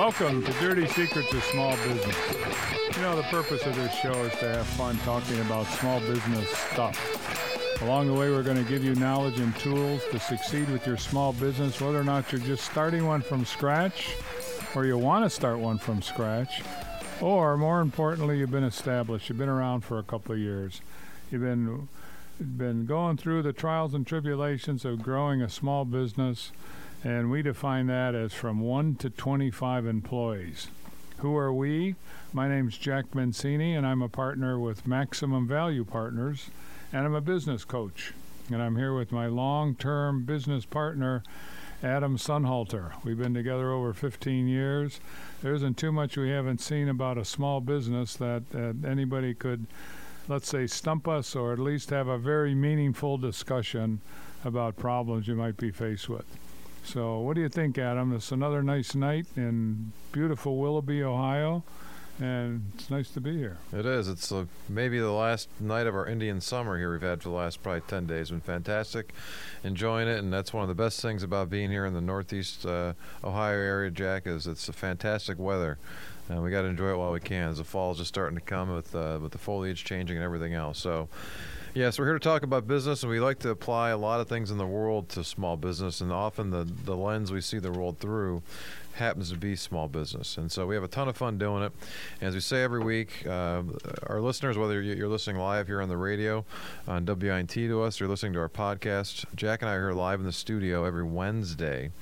Welcome to Dirty Secrets of Small Business. You know, the purpose of this show is to have fun talking about small business stuff. Along the way, we're going to give you knowledge and tools to succeed with your small business, whether or not you're just starting one from scratch or you want to start one from scratch, or more importantly, you've been established, you've been around for a couple of years, you've been been going through the trials and tribulations of growing a small business, and we define that as from 1 to 25 employees. Who are we? My name's Jack Mancini, and I'm a partner with Maximum Value Partners, and I'm a business coach. And I'm here with my long term business partner, Adam Sonnhalter. We've been together over 15 years. There isn't too much we haven't seen about a small business that, that anybody could let's say, stump us or at least have a very meaningful discussion about problems you might be faced with. So, what do you think, Adam? It's another nice night in beautiful Willoughby, Ohio, and it's nice to be here. It is. It's uh, maybe the last night of our Indian summer here we've had for the last probably 10 days. Been fantastic. Enjoying it, and that's one of the best things about being here in the Northeast uh, Ohio area, Jack, is it's a fantastic weather and we got to enjoy it while we can. As the fall is just starting to come with uh, with the foliage changing and everything else. So. Yes, we're here to talk about business, and we like to apply a lot of things in the world to small business. And often the, the lens we see the world through happens to be small business. And so we have a ton of fun doing it. As we say every week, uh, our listeners, whether you're listening live here on the radio on WINT to us or listening to our podcast, Jack and I are here live in the studio every Wednesday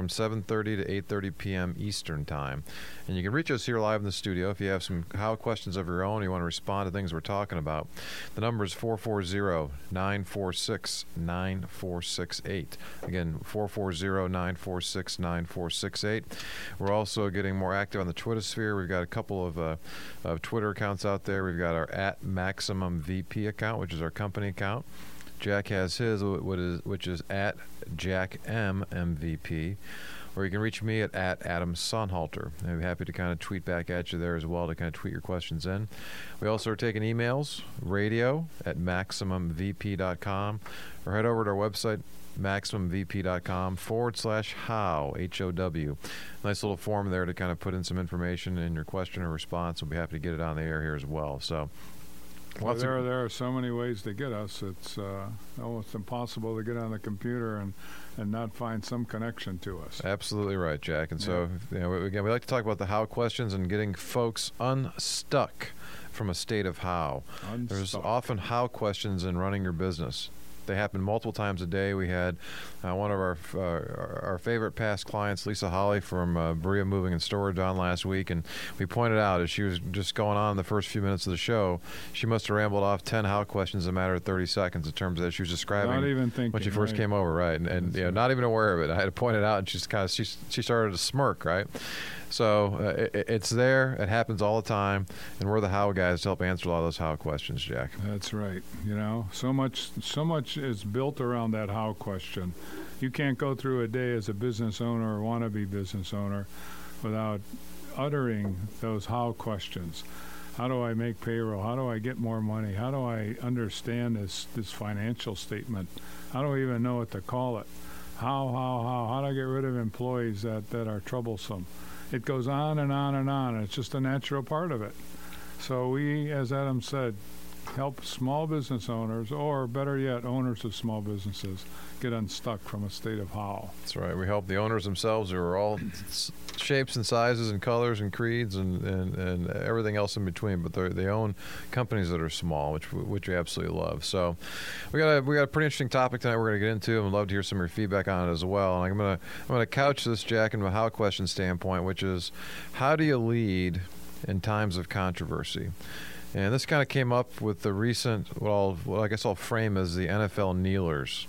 from 7:30 to 8:30 p.m. Eastern Time. And you can reach us here live in the studio if you have some how questions of your own, you want to respond to things we're talking about. The number is 440-946-9468. Again, 440-946-9468. We're also getting more active on the Twitter sphere. We've got a couple of, uh, of Twitter accounts out there. We've got our at Maximum VP account, which is our company account. Jack has his, which is at Jack M MVP. Or you can reach me at, at Adam Sonnhalter. I'd be happy to kind of tweet back at you there as well to kind of tweet your questions in. We also are taking emails, radio at MaximumVP.com, or head over to our website, MaximumVP.com forward slash how, H O W. Nice little form there to kind of put in some information in your question or response. We'll be happy to get it on the air here as well. So well, there, are, there are so many ways to get us. It's uh, almost impossible to get on the computer and, and not find some connection to us. Absolutely right, Jack. And so, you know, again, we like to talk about the how questions and getting folks unstuck from a state of how. Unstuck. There's often how questions in running your business. They happen multiple times a day. We had uh, one of our uh, our favorite past clients, Lisa Holly from uh, Berea Moving and Storage, on last week, and we pointed out as she was just going on the first few minutes of the show, she must have rambled off ten how questions in a matter of thirty seconds in terms of that she was describing not even thinking, when she first right. came over, right, and, and you know, not even aware of it. I had to point it out, and she's kind of she she started to smirk, right. So uh, it, it's there. It happens all the time, and we're the how guys to help answer a lot of those how questions, Jack. That's right. You know, so much so much is built around that how question. You can't go through a day as a business owner or wannabe business owner without uttering those how questions. How do I make payroll? How do I get more money? How do I understand this this financial statement? How do I even know what to call it? How how how how do I get rid of employees that that are troublesome? It goes on and on and on. It's just a natural part of it. So we, as Adam said, help small business owners, or better yet, owners of small businesses, get unstuck from a state of how. That's right. We help the owners themselves, who are all shapes and sizes and colors and creeds and, and, and everything else in between. But they own companies that are small, which which we absolutely love. So we got a we got a pretty interesting topic tonight. We're going to get into, and would love to hear some of your feedback on it as well. And I'm gonna I'm gonna couch this Jack in a how question standpoint, which is how do you lead in times of controversy? And this kind of came up with the recent, well, well I guess I'll frame as the NFL kneelers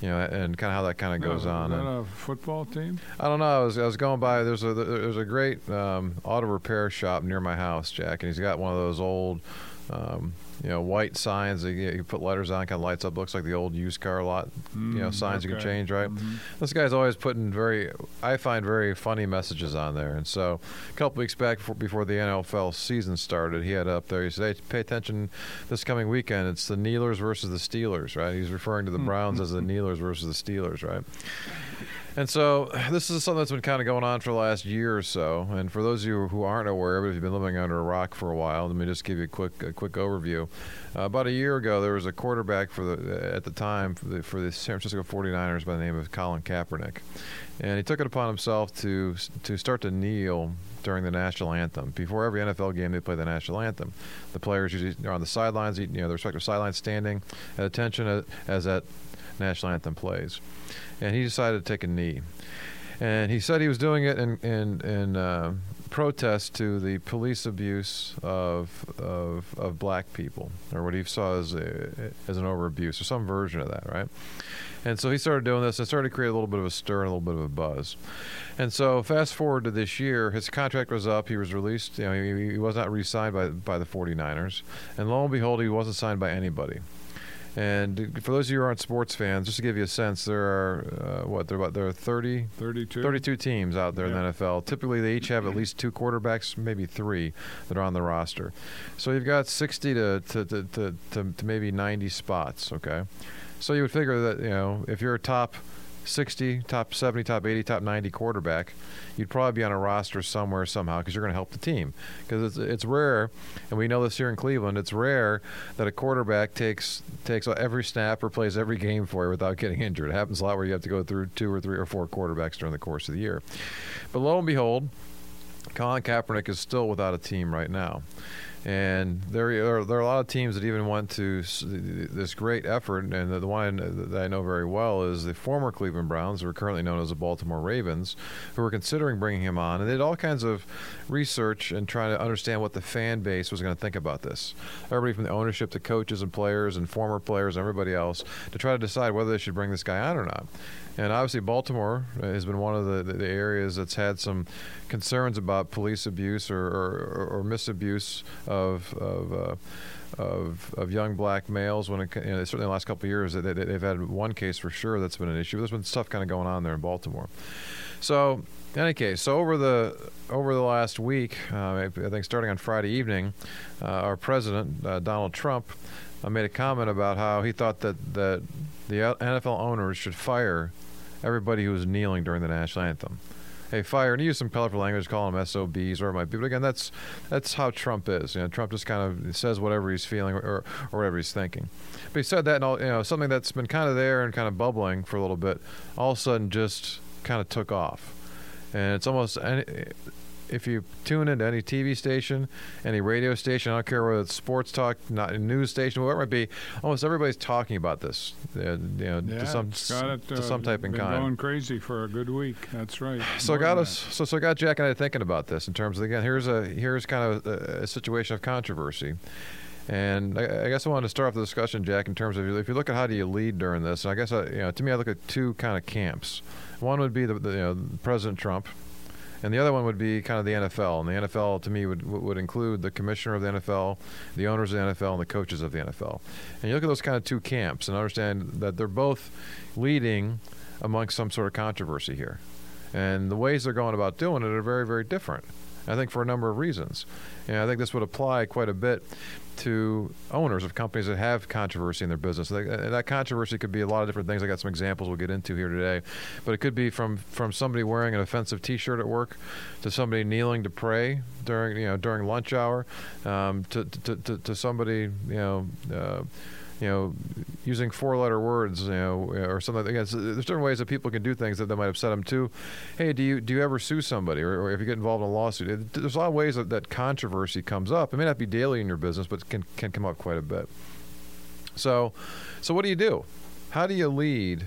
you know, and kind of how that kind of goes no, on. Is that a football team? I don't know. I was, I was going by. There's a there's a great um, auto repair shop near my house, Jack, and he's got one of those old um, you know, white signs that you, you, put letters on, kind of lights up. Looks like the old used car lot, mm, you know, mm, signs okay. you can change, right? Mm-hmm. This guy's always putting very, I find very funny messages on there. And so, a couple weeks back before, before the NFL season started, he had up there. He said, "Hey, pay attention this coming weekend. It's the Kneelers versus the Steelers, right?" He's referring to the hmm. Browns as the Kneelers versus the Steelers, right? And so this is something that's been kind of going on for the last year or so. And for those of you who aren't aware it, if you've been living under a rock for a while, let me just give you a quick a quick overview. Uh, about a year ago, there was a quarterback for the at the time for the, for the San Francisco 49ers by the name of Colin Kaepernick, and he took it upon himself to to start to kneel during the national anthem. Before every NFL game, they play the national anthem. The players usually are on the sidelines, you know, their respective sidelines, standing at attention as that national anthem plays. And he decided to take a knee. And he said he was doing it in in, in uh, protest to the police abuse of, of of black people, or what he saw as a, as an over abuse, or some version of that, right? And so he started doing this and started to create a little bit of a stir and a little bit of a buzz. And so fast forward to this year, his contract was up. He was released. You know, he, he was not re-signed by by the 49ers, and lo and behold, he wasn't signed by anybody. And for those of you who aren't sports fans, just to give you a sense, there are uh, what there are about there are 30, 32? 32 teams out there yeah. in the NFL. Typically, they each have at least two quarterbacks, maybe three, that are on the roster. So you've got 60 to to, to, to, to, to maybe 90 spots. Okay, so you would figure that you know if you're a top 60, top 70, top 80, top 90 quarterback, you'd probably be on a roster somewhere somehow because you're going to help the team. Because it's, it's rare, and we know this here in Cleveland, it's rare that a quarterback takes takes every snap or plays every game for you without getting injured. It happens a lot where you have to go through two or three or four quarterbacks during the course of the year. But lo and behold, Colin Kaepernick is still without a team right now. And there are, there are a lot of teams that even went to this great effort. And the, the one that I know very well is the former Cleveland Browns, who are currently known as the Baltimore Ravens, who were considering bringing him on. And they did all kinds of research and trying to understand what the fan base was going to think about this. Everybody from the ownership to coaches and players and former players and everybody else to try to decide whether they should bring this guy on or not. And obviously, Baltimore has been one of the, the, areas that's had some concerns about police abuse or, or, or misabuse of of, uh, of, of young black males. When it, you know, certainly the last couple of years, they, they've had one case for sure that's been an issue. There's been stuff kind of going on there in Baltimore. So, in any case, so over the over the last week, uh, I think starting on Friday evening, uh, our president uh, Donald Trump uh, made a comment about how he thought that that the NFL owners should fire everybody who was kneeling during the national anthem. Hey, fire, and he used some colorful language, call them SOBs, or it might be. But again, that's that's how Trump is. You know, Trump just kind of says whatever he's feeling or, or whatever he's thinking. But he said that, and all, you know, something that's been kind of there and kind of bubbling for a little bit, all of a sudden just kind of took off. And it's almost any, if you tune into any TV station, any radio station, I don't care whether it's sports talk, not a news station, whatever it might be, almost everybody's talking about this. Uh, you know, yeah, to some it, to some uh, type in kind. Going crazy for a good week. That's right. So I got us. So so I got Jack and I thinking about this in terms of again. Here's a here's kind of a, a situation of controversy. And I, I, guess I wanted to start off the discussion, Jack, in terms of if you look at how do you lead during this. And I guess I, you know, to me, I look at two kind of camps. One would be the, the you know, President Trump, and the other one would be kind of the NFL. And the NFL, to me, would would include the commissioner of the NFL, the owners of the NFL, and the coaches of the NFL. And you look at those kind of two camps and understand that they're both leading amongst some sort of controversy here. And the ways they're going about doing it are very, very different. I think for a number of reasons. And I think this would apply quite a bit to owners of companies that have controversy in their business. That controversy could be a lot of different things. I got some examples we'll get into here today, but it could be from from somebody wearing an offensive T-shirt at work, to somebody kneeling to pray during you know during lunch hour, um, to, to, to to somebody you know. Uh, you know, using four-letter words, you know, or something. So there's different ways that people can do things that, that might upset them too. Hey, do you do you ever sue somebody, or, or if you get involved in a lawsuit? There's a lot of ways that, that controversy comes up. It may not be daily in your business, but can can come up quite a bit. So, so what do you do? How do you lead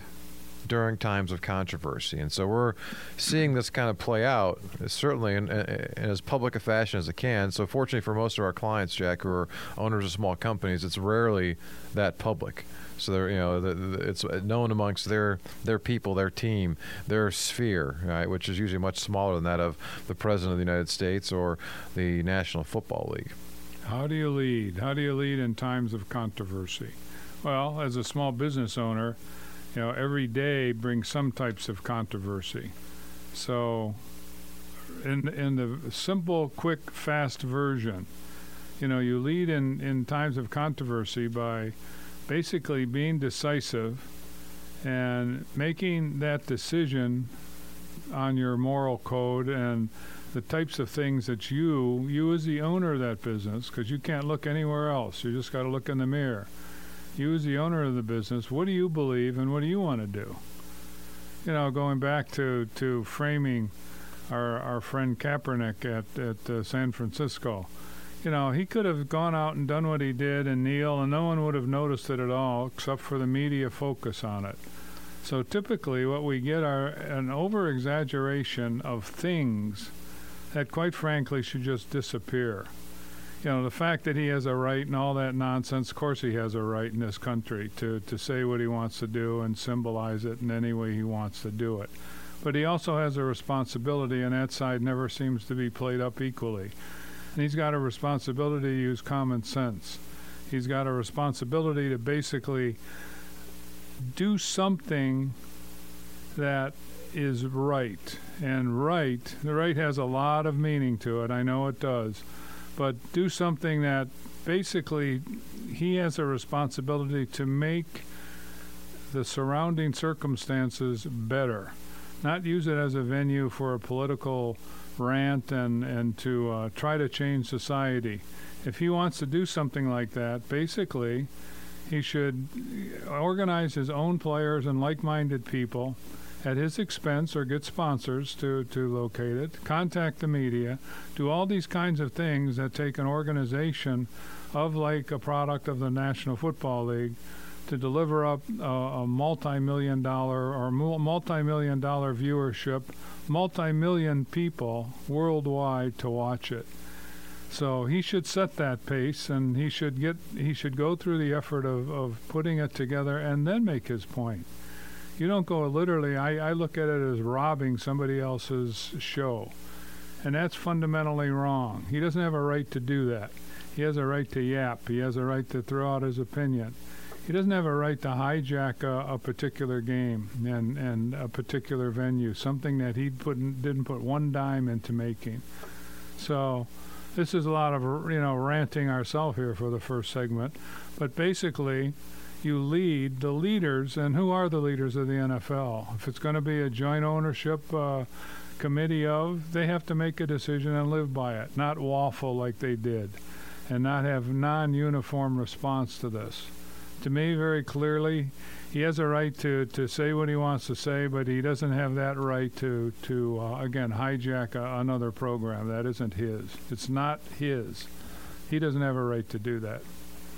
during times of controversy. And so we're seeing this kind of play out, certainly in, in, as public a fashion as it can. So, fortunately for most of our clients, Jack, who are owners of small companies, it's rarely that public. So they're, you know, the, the, it's known amongst their their people, their team, their sphere, right, which is usually much smaller than that of the president of the United States or the National Football League. How do you lead? How do you lead in times of controversy? Well, as a small business owner, you know, every day brings some types of controversy. So, in in the simple, quick, fast version, you know, you lead in in times of controversy by basically being decisive and making that decision on your moral code and the types of things that you, you as the owner of that business, because you can't look anywhere else, you just got to look in the mirror. You as the owner of the business, what do you believe and what do you want to do? You know, going back to, to framing our, our friend Kaepernick at, at uh, San Francisco, you know, he could have gone out and done what he did and kneel, and no one would have noticed it at all, except for the media focus on it. So typically, what we get are an over exaggeration of things that, quite frankly, should just disappear. You know, the fact that he has a right and all that nonsense, of course, he has a right in this country to, to say what he wants to do and symbolize it in any way he wants to do it. But he also has a responsibility, and that side never seems to be played up equally. And he's got a responsibility to use common sense. He's got a responsibility to basically do something that is right. And right, the right has a lot of meaning to it. I know it does. But do something that basically he has a responsibility to make the surrounding circumstances better. Not use it as a venue for a political rant and, and to uh, try to change society. If he wants to do something like that, basically, he should organize his own players and like minded people at his expense or get sponsors to, to locate it, contact the media, do all these kinds of things that take an organization of like a product of the National Football League to deliver up a, multi-million dollar or multi-million dollar viewership, multi-million people worldwide to watch it. So he should set that pace, and he should get he should go through the effort of, of putting it together and then make his point. You don't go literally. I, I look at it as robbing somebody else's show, and that's fundamentally wrong. He doesn't have a right to do that. He has a right to yap. He has a right to throw out his opinion. He doesn't have a right to hijack a, a particular game and, and a particular venue, something that he put, didn't put one dime into making. So this is a lot of you know ranting ourselves here for the first segment, but basically, you lead the leaders, and who are the leaders of the NFL? If it's going to be a joint ownership uh, committee of, they have to make a decision and live by it, not waffle like they did, and not have non-uniform response to this. To me, very clearly, he has a right to, to say what he wants to say, but he doesn't have that right to to uh, again hijack a, another program that isn't his. It's not his. He doesn't have a right to do that.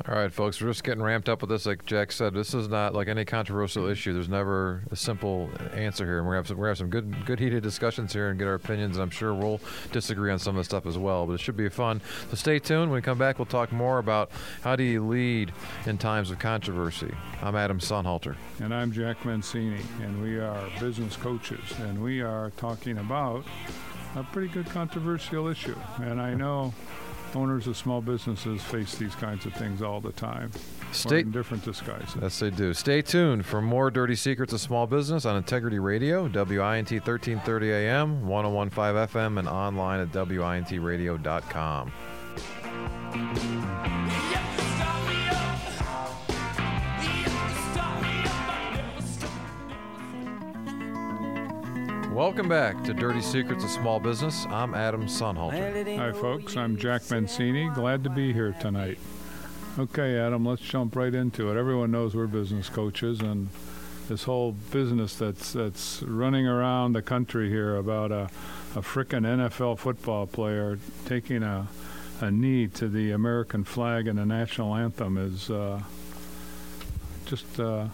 All right, folks, we're just getting ramped up with this. Like Jack said, this is not like any controversial mm-hmm. issue. There's never a simple answer here, and we're gonna have some, we're gonna have some good, good heated discussions here and get our opinions. And I'm sure we'll disagree on some of the stuff as well, but it should be fun. So stay tuned. When we come back, we'll talk more about how do you lead in times of controversy. I'm Adam Sonnhalter, and I'm Jack Mancini, and we are business coaches, and we are talking about a pretty good controversial issue. And I know owners of small businesses face these kinds of things all the time. Stay in different disguises. Yes, they do. Stay tuned for more dirty secrets of small business on Integrity Radio, WINT 1330 AM, 1015 FM, and online at WINTradio.com. Welcome back to Dirty Secrets of Small Business. I'm Adam Sonnhalter. Hi, folks. I'm Jack Mancini. Glad to be here tonight. Okay, Adam, let's jump right into it. Everyone knows we're business coaches, and this whole business that's that's running around the country here about a, a frickin' NFL football player taking a, a knee to the American flag and the national anthem is uh, just. Uh,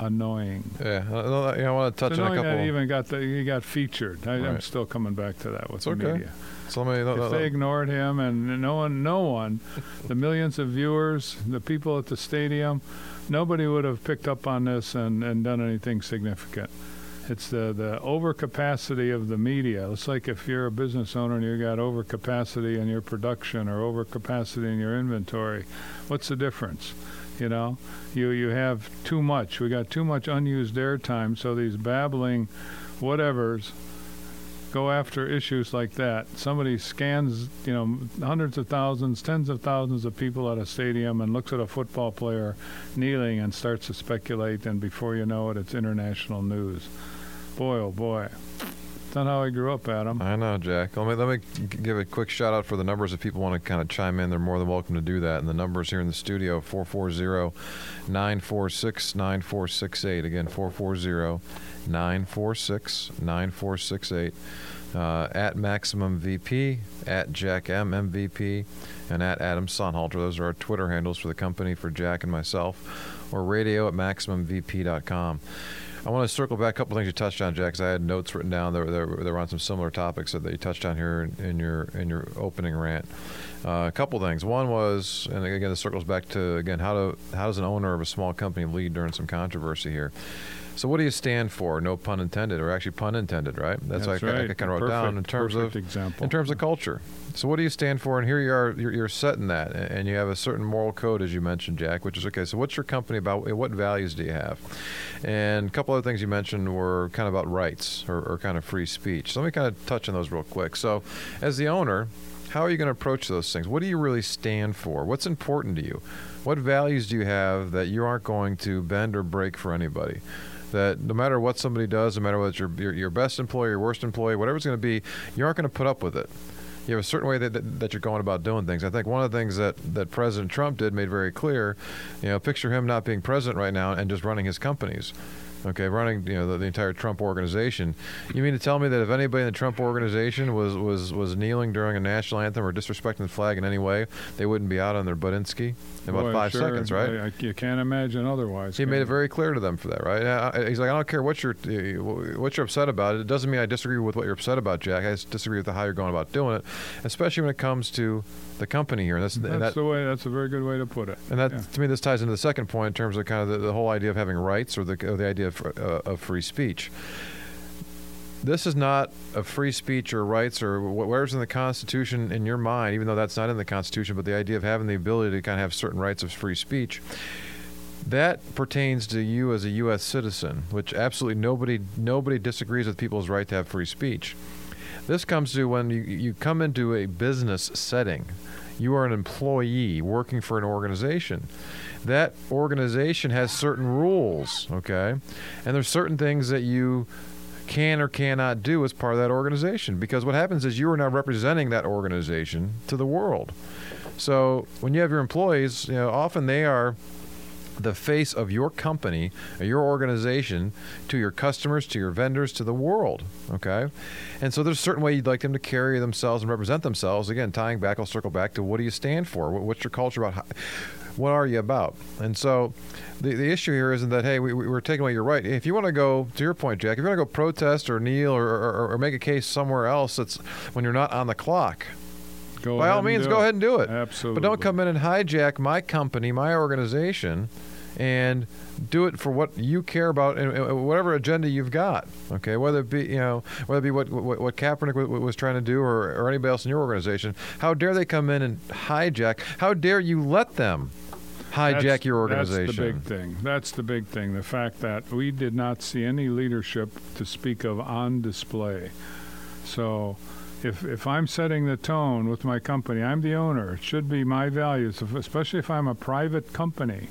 annoying. Yeah, I, I want to touch it's on a couple. That even got the, he got featured. I, am still coming back to that with it's the okay. media. So me, if they ignored him and no one, no one, the millions of viewers, the people at the stadium, nobody would have picked up on this and, and done anything significant. It's the, the overcapacity of the media. It's like if you're a business owner and you got overcapacity in your production or overcapacity in your inventory. What's the difference? You know, you you have too much. We got too much unused airtime, so these babbling whatevers go after issues like that. Somebody scans, you know, hundreds of thousands, tens of thousands of people at a stadium and looks at a football player kneeling and starts to speculate, and before you know it, it's international news. Boy, oh boy. Not how I grew up, Adam. I know, Jack. Let me let me give a quick shout out for the numbers. If people want to kind of chime in, they're more than welcome to do that. And the numbers here in the studio 440-946-9468. Again, 440-946-9468. Uh, at Maximum VP, at Jack M MVP, and at Adam Sonnhalter. Those are our Twitter handles for the company, for Jack and myself, or radio at MaximumVP.com. I want to circle back a couple things you touched on, Jack. Because I had notes written down that were, that were on some similar topics that you touched on here in, in your in your opening rant. Uh, a couple things. One was, and again, this circles back to again how to how does an owner of a small company lead during some controversy here. So, what do you stand for? No pun intended, or actually pun intended, right? That's, what right. I, I kind of wrote perfect, down in terms of example. in terms of culture. So, what do you stand for? And here you are, you're, you're setting that, and you have a certain moral code, as you mentioned, Jack, which is okay. So, what's your company about? What values do you have? And a couple other things you mentioned were kind of about rights or, or kind of free speech. So, let me kind of touch on those real quick. So, as the owner, how are you going to approach those things? What do you really stand for? What's important to you? What values do you have that you aren't going to bend or break for anybody? that no matter what somebody does, no matter whether it's your, your, best employee, your worst employee, whatever it's going to be, you aren't going to put up with it. You have a certain way that, that, that, you're going about doing things. I think one of the things that, that President Trump did made very clear, you know, picture him not being president right now and just running his companies okay, running you know the, the, entire Trump organization. You mean to tell me that if anybody in the Trump organization was was was kneeling during a national anthem or disrespecting the flag in any way, they wouldn't be out on their Budinsky in about Boy, five sure. seconds, right? I, I, you can't imagine otherwise. He made it very clear to them for that, right? He's like, I don't care what you're what you're upset about. It doesn't mean I disagree with what you're upset about, Jack. I just disagree with how you're going about doing it, especially when it comes to the company here. And that's, that's that, the way. That's a very good way to put it. And that, yeah. to me, this ties into the second point in terms of kind of the, the whole idea of having rights or the, or the idea of, uh, of free speech. This is not a free speech or rights or where's in the Constitution in your mind, even though that's not in the Constitution, but the idea of having the ability to kind of have certain rights of free speech. That pertains to you as a U.S. citizen, which absolutely nobody nobody disagrees with people's right to have free speech. This comes to when you, you come into a business setting. You are an employee working for an organization. That organization has certain rules, okay? And there's certain things that you can or cannot do as part of that organization because what happens is you are now representing that organization to the world. So when you have your employees, you know, often they are the face of your company or your organization to your customers, to your vendors, to the world. Okay? And so there's a certain way you'd like them to carry themselves and represent themselves. Again, tying back, I'll circle back to what do you stand for? What's your culture about? What are you about? And so the, the issue here isn't that, hey, we, we're taking away your right. If you want to go, to your point, Jack, if you want to go protest or kneel or, or, or make a case somewhere else that's when you're not on the clock, Go by all means, go it. ahead and do it. Absolutely. But don't come in and hijack my company, my organization, and do it for what you care about and whatever agenda you've got. Okay, whether it be you know whether it be what what, what Kaepernick was trying to do or, or anybody else in your organization. How dare they come in and hijack? How dare you let them? hijack that's, your organization. That's the big thing. That's the big thing. The fact that we did not see any leadership to speak of on display. So if if I'm setting the tone with my company, I'm the owner. It should be my values, especially if I'm a private company.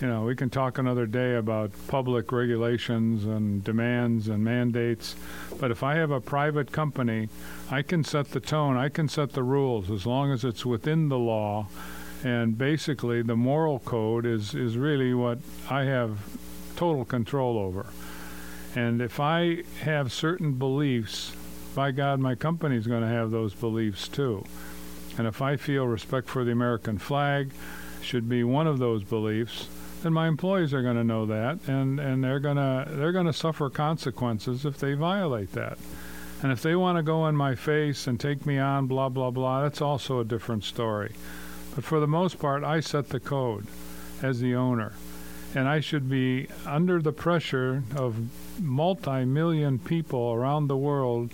You know, we can talk another day about public regulations and demands and mandates, but if I have a private company, I can set the tone, I can set the rules as long as it's within the law. And basically, the moral code is, is really what I have total control over. And if I have certain beliefs, by God, my company is going to have those beliefs too. And if I feel respect for the American flag should be one of those beliefs, then my employees are going to know that, and, and they're going to they're going to suffer consequences if they violate that. And if they want to go in my face and take me on, blah blah blah, that's also a different story. But for the most part, I set the code as the owner, and I should be under the pressure of multi-million people around the world,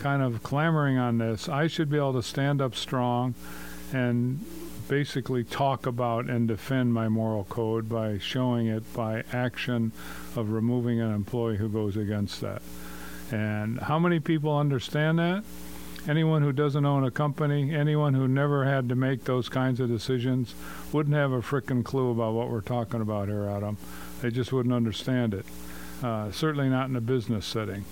kind of clamoring on this. I should be able to stand up strong, and basically talk about and defend my moral code by showing it by action of removing an employee who goes against that. And how many people understand that? Anyone who doesn't own a company, anyone who never had to make those kinds of decisions, wouldn't have a frickin' clue about what we're talking about here, Adam. They just wouldn't understand it. Uh, certainly not in a business setting.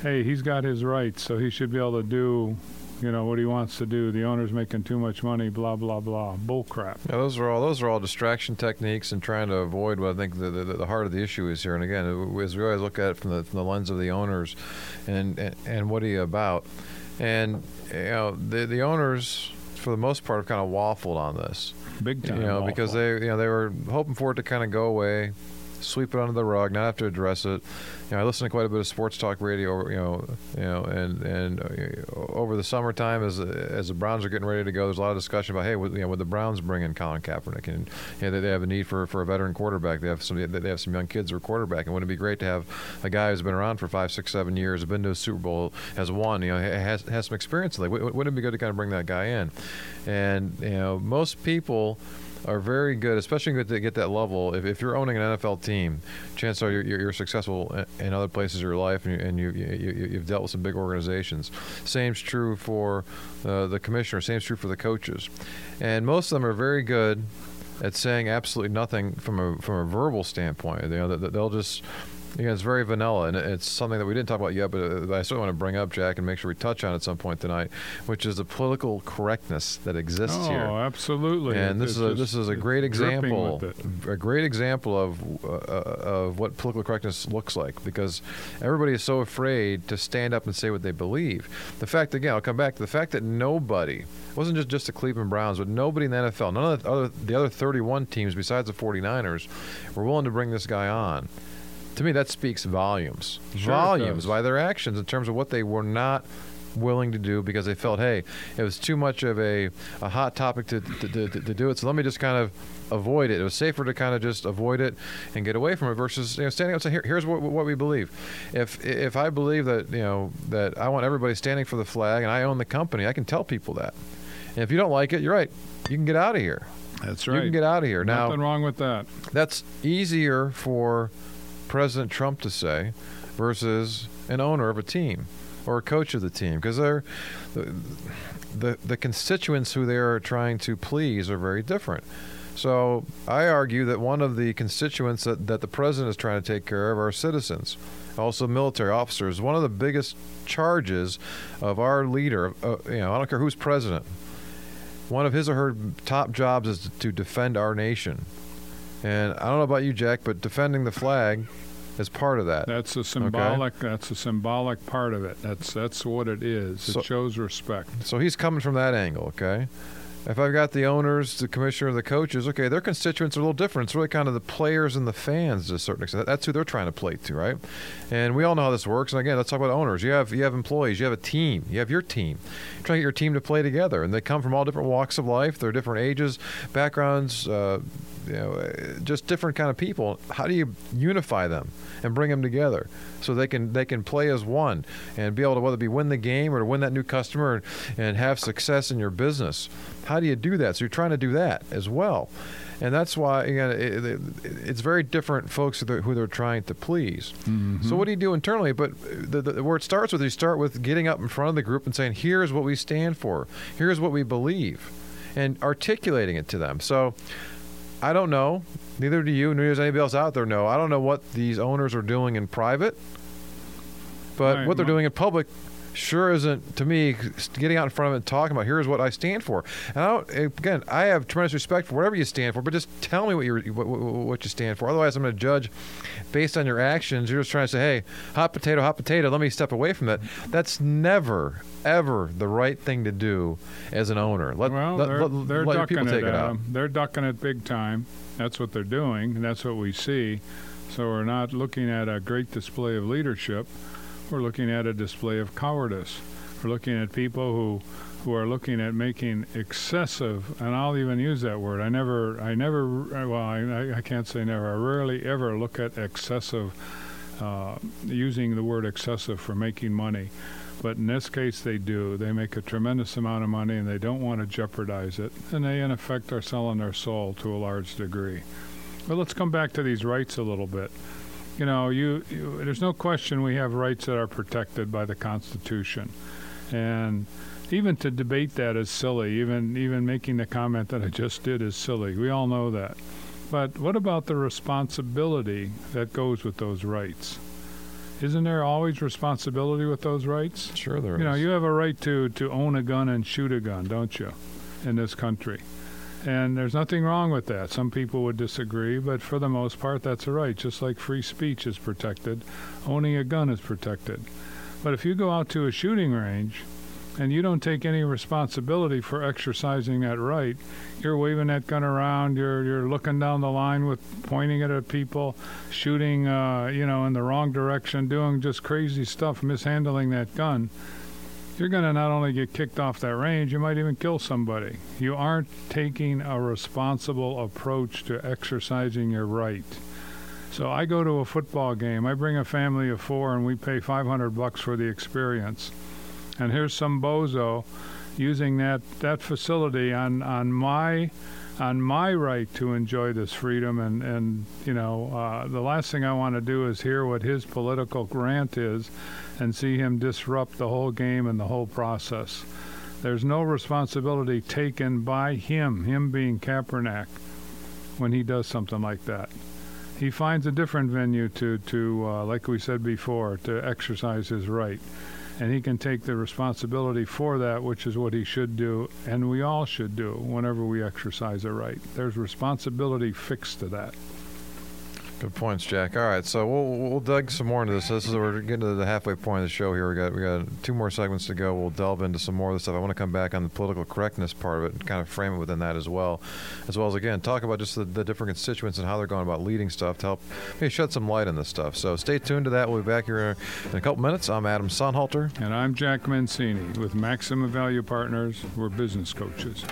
Hey, he's got his rights, so he should be able to do, you know, what he wants to do. The owner's making too much money, blah blah blah. Bull crap. Yeah, those are all those are all distraction techniques and trying to avoid what I think the, the, the heart of the issue is here. And again, as we always look at it from the, from the lens of the owners, and, and and what are you about? And you know, the the owners for the most part have kind of waffled on this. Big time. You know, awful. because they you know they were hoping for it to kind of go away, sweep it under the rug, not have to address it. You know, I listen to quite a bit of sports talk radio. You know, you know, and and uh, over the summertime, as as the Browns are getting ready to go, there's a lot of discussion about hey, you know, would the Browns bring in Colin Kaepernick? And you know, they, have a need for, for a veteran quarterback. They have some they have some young kids who are quarterback, and wouldn't it be great to have a guy who's been around for five, six, seven years, been to a Super Bowl, has won, you know, has has some experience. Like, wouldn't it be good to kind of bring that guy in? And you know, most people are very good, especially good to get that level. If, if you're owning an NFL team, chances are you're, you're successful in other places of your life, and, you, and you, you, have dealt with some big organizations. Same's true for uh, the commissioner. Same's true for the coaches, and most of them are very good at saying absolutely nothing from a from a verbal standpoint. You know, they'll just yeah, it's very vanilla, and it's something that we didn't talk about yet, but uh, I certainly want to bring up, Jack, and make sure we touch on at some point tonight, which is the political correctness that exists oh, here. Oh, absolutely! And this it's is a, this is a great example, a great example of uh, of what political correctness looks like, because everybody is so afraid to stand up and say what they believe. The fact, again, I'll come back to the fact that nobody wasn't just just the Cleveland Browns, but nobody in the NFL, none of the other the other 31 teams besides the 49ers, were willing to bring this guy on to me that speaks volumes. Sure volumes by their actions in terms of what they were not willing to do because they felt hey it was too much of a, a hot topic to, to, to, to do it so let me just kind of avoid it. It was safer to kind of just avoid it and get away from it versus you know standing up and saying Here, here's what, what we believe. If if i believe that you know that i want everybody standing for the flag and i own the company i can tell people that. And if you don't like it you're right. You can get out of here. That's right you can get out of here nothing now wrong with that. that's easier for President Trump to say versus an owner of a team or a coach of the team because they're the, the, constituents who they are trying to please are very different. So I argue that one of the constituents that, that the president is trying to take care of are citizens, also military officers. One of the biggest charges of our leader, uh, you know, I don't care who's president, one of his or her top jobs is to defend our nation. And I don't know about you, Jack, but defending the flag is part of that. That's a symbolic. Okay? That's a symbolic part of it. That's that's what it is. So, it shows respect. So he's coming from that angle. Okay. If I've got the owners, the commissioner, the coaches, okay, their constituents are a little different. It's really kind of the players and the fans to a certain extent. That's who they're trying to play to, right? And we all know how this works. And again, let's talk about owners. You have you have employees, you have a team, you have your team. You're trying to get your team to play together, and they come from all different walks of life. They're different ages, backgrounds, uh, you know, just different kind of people. How do you unify them and bring them together so they can they can play as one and be able to whether it be win the game or to win that new customer and, and have success in your business? How do you do that? So you're trying to do that as well. And that's why again, it, it, it's very different folks who they're, who they're trying to please. Mm-hmm. So what do you do internally? But the, the, where it starts with, you start with getting up in front of the group and saying, "Here's what we stand for. Here's what we believe," and articulating it to them. So I don't know. Neither do you, neither does anybody else out there know. I don't know what these owners are doing in private, but right, what they're doing in public sure isn't to me getting out in front of it and talking about here's what I stand for. And I don't, eh, again, I have tremendous respect for whatever you stand for, but just tell me what you what, what you stand for. Otherwise, I'm going to judge based on your actions. You're just trying to say, "Hey, hot potato, hot potato." Let me step away from that. That's never ever the right thing to do as an owner. Let, well, let, they're, let, they're let ducking it, it uh, They're ducking it big time. That's what they're doing, and that's what we see. So we're not looking at a great display of leadership. We're looking at a display of cowardice. We're looking at people who who are looking at making excessive, and I'll even use that word. I never, I never, well, I, I can't say never. I rarely ever look at excessive, uh, using the word excessive for making money. But in this case, they do. They make a tremendous amount of money and they don't want to jeopardize it. And they, in effect, are selling their soul to a large degree. But let's come back to these rights a little bit. You know, you, you there's no question we have rights that are protected by the Constitution, and even to debate that is silly. Even even making the comment that I just did is silly. We all know that. But what about the responsibility that goes with those rights? Isn't there always responsibility with those rights? Sure, there You know, you have a right to, to own a gun and shoot a gun, don't you, in this country? And there's nothing wrong with that. Some people would disagree, but for the most part, that's a right. Just like free speech is protected, owning a gun is protected. But if you go out to a shooting range and you don't take any responsibility for exercising that right, you're waving that gun around, you're you're looking down the line with pointing it at people, shooting, uh, you know, in the wrong direction, doing just crazy stuff, mishandling that gun you're going to not only get kicked off that range, you might even kill somebody. You aren't taking a responsible approach to exercising your right. So I go to a football game. I bring a family of four, and we pay 500 bucks for the experience. And here's some bozo using that that facility on on my on my right to enjoy this freedom and and you know uh, the last thing I want to do is hear what his political rant is and see him disrupt the whole game and the whole process. There's no responsibility taken by him, him being Kaepernick, when he does something like that. He finds a different venue to, to uh, like we said before, to exercise his right. And he can take the responsibility for that, which is what he should do, and we all should do whenever we exercise a right. There's responsibility fixed to that. Good points, Jack. All right, so we'll we'll dig some more into this. This is we're getting to the halfway point of the show here. We got we got two more segments to go. We'll delve into some more of this stuff. I want to come back on the political correctness part of it and kind of frame it within that as well, as well as again talk about just the, the different constituents and how they're going about leading stuff to help maybe shed some light on this stuff. So stay tuned to that. We'll be back here in a couple minutes. I'm Adam Sonnhalter. And I'm Jack Mancini with Maximum Value Partners. We're business coaches.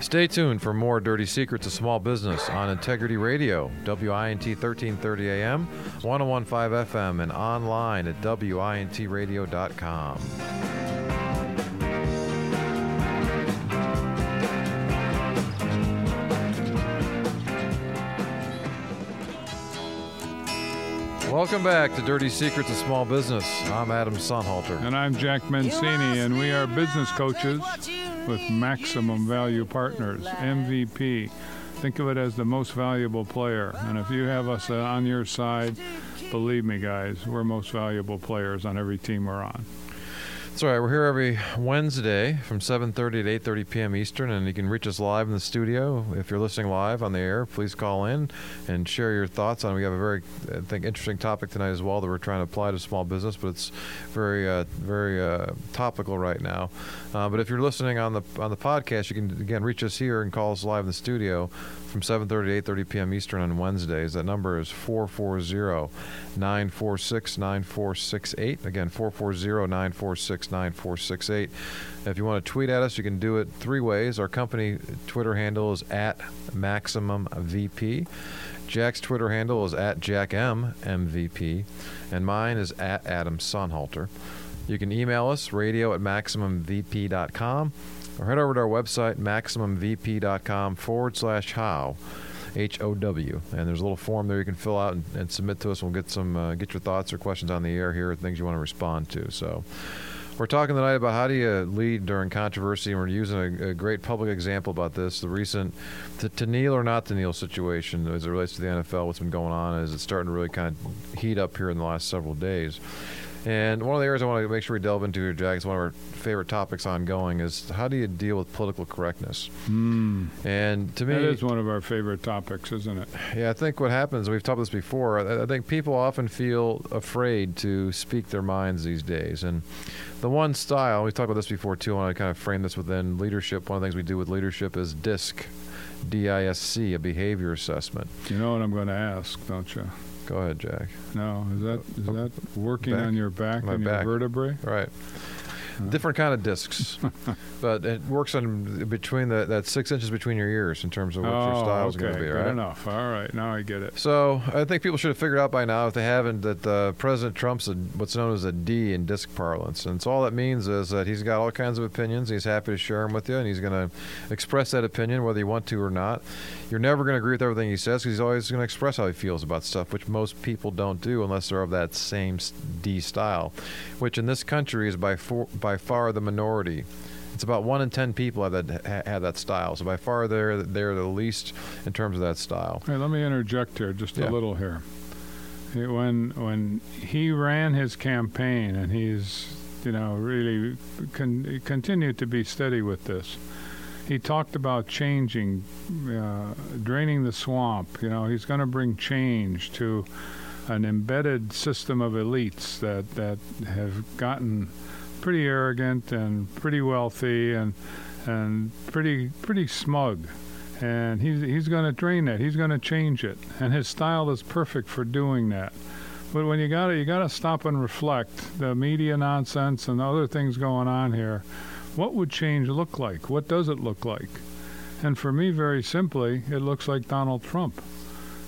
Stay tuned for more dirty secrets of small business on Integrity Radio, WINT 1330 AM, 1015 FM, and online at WINTradio.com. Welcome back to Dirty Secrets of Small Business. I'm Adam Sonnhalter. And I'm Jack Mancini, and we are business coaches with Maximum Value Partners, MVP. Think of it as the most valuable player. And if you have us uh, on your side, believe me, guys, we're most valuable players on every team we're on. That's all right. We're here every Wednesday from 7:30 to 8:30 p.m. Eastern, and you can reach us live in the studio. If you're listening live on the air, please call in and share your thoughts on. We have a very, I think, interesting topic tonight as well that we're trying to apply to small business, but it's very, uh, very uh, topical right now. Uh, but if you're listening on the on the podcast, you can again reach us here and call us live in the studio from 7:30 to 8:30 p.m. Eastern on Wednesdays. That number is 440-946-9468. Again, 440-946-9468. If you want to tweet at us, you can do it three ways. Our company Twitter handle is at MaximumVP. Jack's Twitter handle is at JackMMVP, and mine is at Adam Sonnhalter. You can email us, radio at MaximumVP.com, or head over to our website, MaximumVP.com forward slash how, H O W. And there's a little form there you can fill out and, and submit to us. We'll get some uh, get your thoughts or questions on the air here, things you want to respond to. So. We're talking tonight about how do you lead during controversy, and we're using a, a great public example about this. The recent to, to kneel or not to kneel situation as it relates to the NFL, what's been going on is it's starting to really kind of heat up here in the last several days. And one of the areas I want to make sure we delve into here, Jack, is one of our favorite topics ongoing is how do you deal with political correctness? Mm. And to me, That is one of our favorite topics, isn't it? yeah, I think what happens, we've talked about this before, I, I think people often feel afraid to speak their minds these days. And the one style, we've talked about this before too, I want to kind of frame this within leadership. One of the things we do with leadership is DISC, D I S C, a behavior assessment. You know what I'm going to ask, don't you? Go ahead, Jack. No, is that is oh, that working Back. on your back and back. your vertebrae? Right. Different kind of discs, but it works on between the, that six inches between your ears in terms of what your oh, style is okay. going to be. Good Right. enough. All right. Now I get it. So I think people should have figured out by now, if they haven't, that uh, President Trump's a, what's known as a D in disc parlance, and so all that means is that he's got all kinds of opinions. He's happy to share them with you, and he's going to express that opinion whether you want to or not. You're never going to agree with everything he says because he's always going to express how he feels about stuff, which most people don't do unless they're of that same D style, which in this country is by for, by far the minority. It's about one in ten people have that ha- have that style. So by far they're they're the least in terms of that style. Hey, let me interject here just Yeah. a little here. When when he ran his campaign and he's you know really con- continued to be steady with this, he talked about changing, uh, draining the swamp. You know, he's going to bring change to an embedded system of elites that that have gotten pretty arrogant and pretty wealthy and and pretty pretty smug and he's he's going to drain that. He's going to change it, and his style is perfect for doing that. But when you got to you got to stop and reflect the media nonsense and the other things going on here. What would change look like? What does it look like? And for me, very simply, it looks like Donald Trump.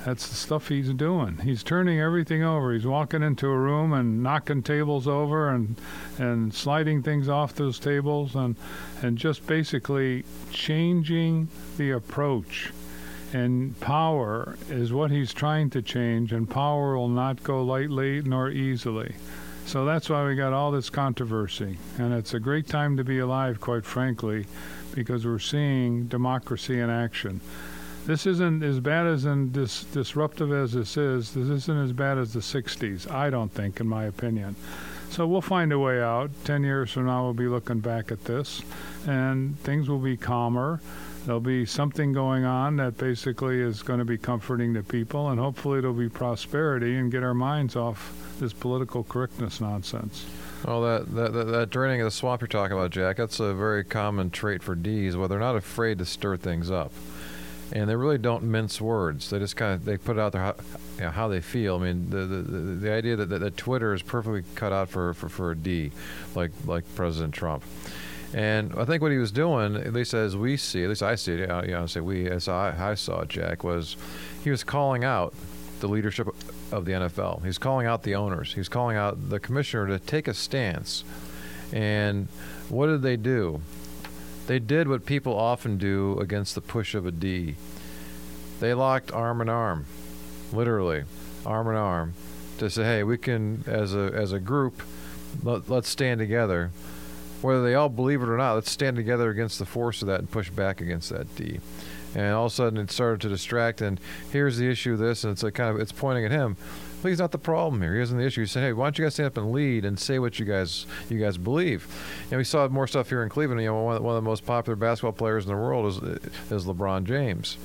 That's the stuff he's doing. He's turning everything over. He's walking into a room and knocking tables over and and sliding things off those tables and and just basically changing the approach. And power is what he's trying to change, and power will not go lightly nor easily. So that's why we got all this controversy. And it's a great time to be alive, quite frankly, because we're seeing democracy in action. This isn't as bad as and dis- disruptive as this is. This isn't as bad as the 60s, I don't think, in my opinion. So we'll find a way out. Ten years from now, we'll be looking back at this, and things will be calmer. There'll be something going on that basically is going to be comforting to people, and hopefully it'll be prosperity and get our minds off this political correctness nonsense. Well, that, that, that, that draining of the swamp you're talking about, Jack, that's a very common trait for D's, where they're not afraid to stir things up. And they really don't mince words. They just kind of they put out there how, you know, how they feel. I mean, the the, the, idea that, that, that Twitter is perfectly cut out for, for, for a D, like like President Trump. And I think what he was doing, at least as we see, at least I see it, uh, you know, I say we, as I, I saw it, Jack, was he was calling out the leadership of the NFL. He's calling out the owners. He's calling out the commissioner to take a stance. And what did they do? They did what people often do against the push of a D. They locked arm in arm, literally, arm in arm, to say, "Hey, we can, as a as a group, let, let's stand together." Whether they all believe it or not, let's stand together against the force of that and push back against that D. And all of a sudden, it started to distract. And here's the issue: of this, and it's kind of it's pointing at him. He's not the problem here. He isn't the issue. He said, "Hey, why don't you guys stand up and lead and say what you guys you guys believe?" And we saw more stuff here in Cleveland. You know, one of, the most popular basketball players in the world is is LeBron James,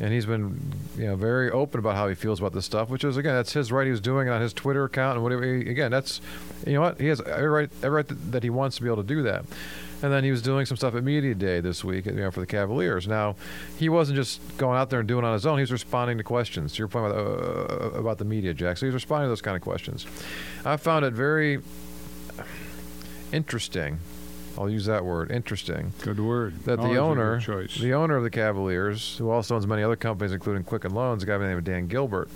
and he's been you know very open about how he feels about this stuff. Which is again, that's his right. He was doing it on his Twitter account and whatever. Again, that's you know what he has every right, every right that he wants to be able to do that. And then he was doing some stuff at Media Day this week, you know, for the Cavaliers. Now, he wasn't just going out there and doing it on his own. He was responding to questions. To your point about, uh, about the media, Jack. So he was responding to those kind of questions. I found it very interesting. I'll use that word, interesting. Good word. That Always the owner, the owner of the Cavaliers, who also owns many other companies, including Quicken Loans, a guy by the name of Dan Gilbert,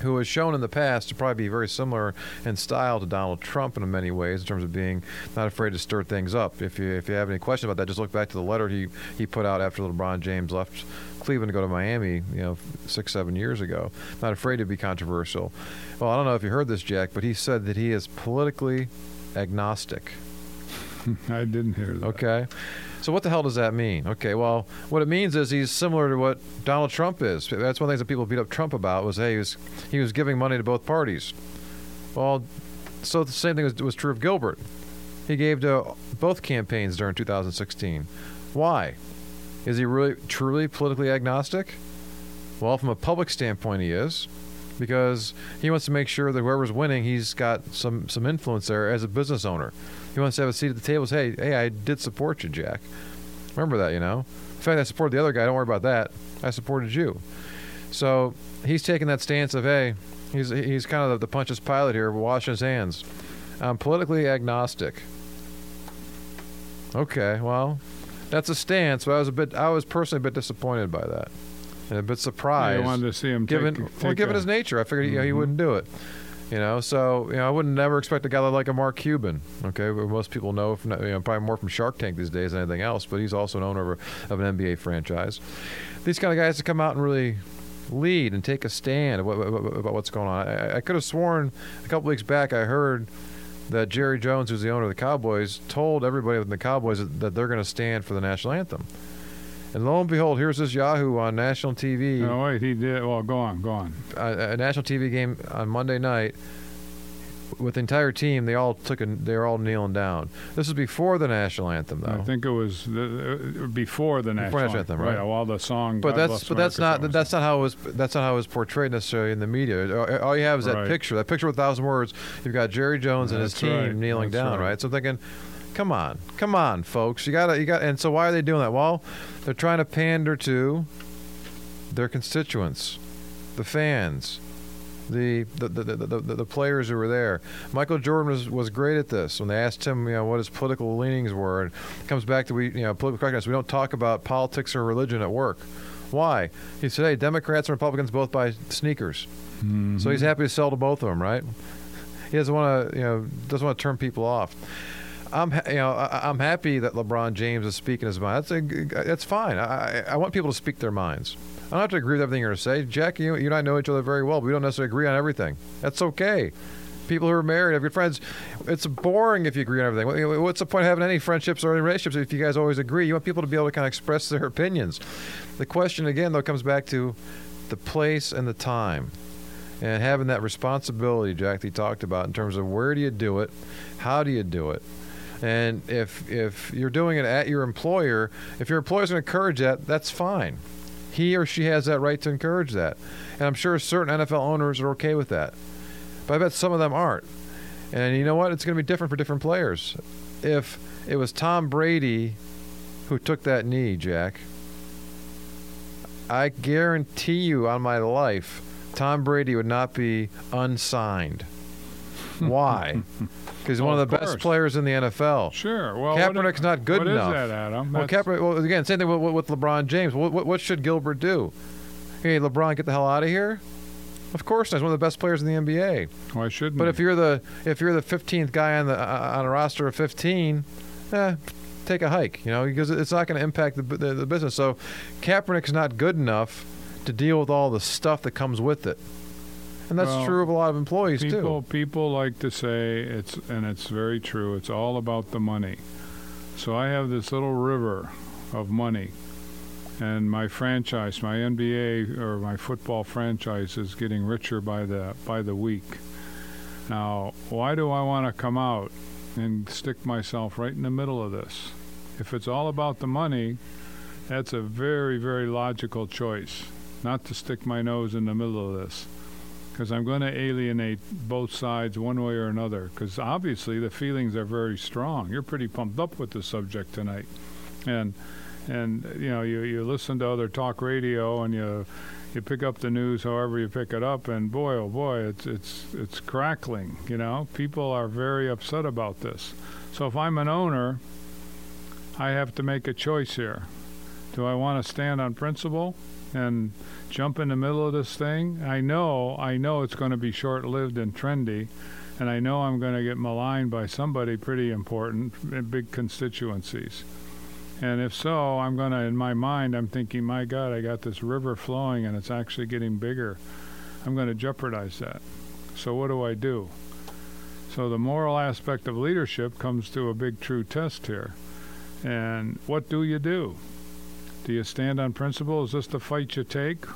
who has shown in the past to probably be very similar in style to Donald Trump in many ways, in terms of being not afraid to stir things up. If you if you have any question about that, just look back to the letter he he put out after LeBron James left Cleveland to go to Miami, you know, six seven years ago. Not afraid to be controversial. Well, I don't know if you heard this, Jack, but he said that he is politically agnostic. I didn't hear that. Okay. So what the hell does that mean? Okay, well, what it means is he's similar to what Donald Trump is. That's one of the things that people beat up Trump about was hey, he was he was giving money to both parties. Well, so the same thing was, was true of Gilbert. He gave to both campaigns during 2016. Why? Is he really truly politically agnostic? Well, from a public standpoint, he is, because he wants to make sure that whoever's winning, he's got some some influence there as a business owner. He wants to have a seat at the table. Say, hey, hey, I did support you, Jack. Remember that, you know. In fact, I supported the other guy. Don't worry about that. I supported you. So he's taking that stance of, hey, he's he's kind of the, the Pontius Pilate here, washing his hands. I'm politically agnostic. Okay, well, that's a stance, but I was a bit, I was personally a bit disappointed by that, and a bit surprised. I wanted to see him given, take, well, given a- his nature, I figured you know, he Mhm. wouldn't do it. You know, so you know, I wouldn't never expect a guy like a Mark Cuban. Okay, but most people know, from, you know, probably more from Shark Tank these days than anything else. But he's also an owner of, of an NBA franchise. These kind of guys to come out and really lead and take a stand about, what's going on. I, I could have sworn a couple weeks back I heard that Jerry Jones, who's the owner of the Cowboys, told everybody within the Cowboys that they're going to stand for the national anthem. And lo and behold, here's this Yahoo on national TV No, wait, he did. Well, go on, go on. a, a national TV game on Monday night with the entire team. They all took a, they were all kneeling down. This is before the national anthem, though. I think it was the, uh, before the national, national anthem, right. While the song, but God that's but that's not that's not how it was that's not how it was portrayed necessarily in the media. All- you have is that Right. picture, that picture with a thousand words. You've got Jerry Jones and his team right. kneeling That's down, right. right. So I'm thinking, come on, come on, folks, you got to you got. And so why are they doing that? Well, they're trying to pander to their constituents, the fans, the the, the, the, the, the players who were there. Michael Jordan was, was great at this. When they asked him, you know, what his political leanings were, and it comes back to we, you know, political correctness. We don't talk about politics or religion at work. Why? He said, hey, Democrats and Republicans both buy sneakers, Mhm. so he's happy to sell to both of them, right? He doesn't want to, you know, doesn't want to turn people off. I'm, you know, I, I'm happy that LeBron James is speaking his mind. That's a, that's fine. I, I- I want people to speak their minds. I don't have to agree with everything you're going to say. Jack, you, you and I know each other very well, but we don't necessarily agree on everything. That's okay. People who are married have good friends. It's boring if you agree on everything. What's the point of having any friendships or any relationships if you guys always agree? You want people to be able to kind of express their opinions. The question, again, though, comes back to the place and the time and having that responsibility, Jack, that you talked about in terms of where do you do it, how do you do it, and if if you're doing it at your employer, if your employer's going to encourage that, that's fine. He or she has that right to encourage that, and I'm sure certain NFL owners are okay with that, but I bet some of them aren't. And you know what? It's going to be different for different players. If it was Tom Brady who took that knee, Jack, I guarantee you on my life, Tom Brady would not be unsigned. Why? Because he's Well, one of of the best players in the NFL. Sure. Well, Kaepernick's what, not good what enough. is that, Adam? Well, That's- Kaepernick, well, again, same thing with, with LeBron James. What, what, what should Gilbert do? Hey, LeBron, get the hell out of here. Of course, he's one of the best players in the NBA. Why shouldn't? But he? if you're the if you're the 15th guy on the uh, on a roster of 15, eh, take a hike. You know, because it's not going to impact the, the the business. So, Kaepernick's not good enough to deal with all the stuff that comes with it, and that's Well, true of a lot of employees people too. people like to say it's and it's very true. It's all about the money. So I have this little river of money, and my franchise, my NBA or my football franchise, is getting richer by the by the week. Now, why do I want to come out and stick myself right in the middle of this? If it's all about the money, that's a very very logical choice. Not to stick my nose in the middle of this because I'm going to alienate both sides one way or another. Because obviously the feelings are very strong. You're pretty pumped up with the subject tonight, and and you know you you listen to other talk radio and you you pick up the news however you pick it up, and boy oh boy it's it's it's crackling. You know people are very upset about this. So if I'm an owner, I have to make a choice here. Do I want to stand on principle and jump in the middle of this thing. I know, I know it's going to be short-lived and trendy, and I know I'm going to get maligned by somebody pretty important in big constituencies. And if so, I'm going to, in my mind, I'm thinking, my God, I got this river flowing and it's actually getting bigger. I'm going to jeopardize that. So what do I do? So the moral aspect of leadership comes to a big true test here. And what do you do? Do you stand on principle? Is this the fight you take?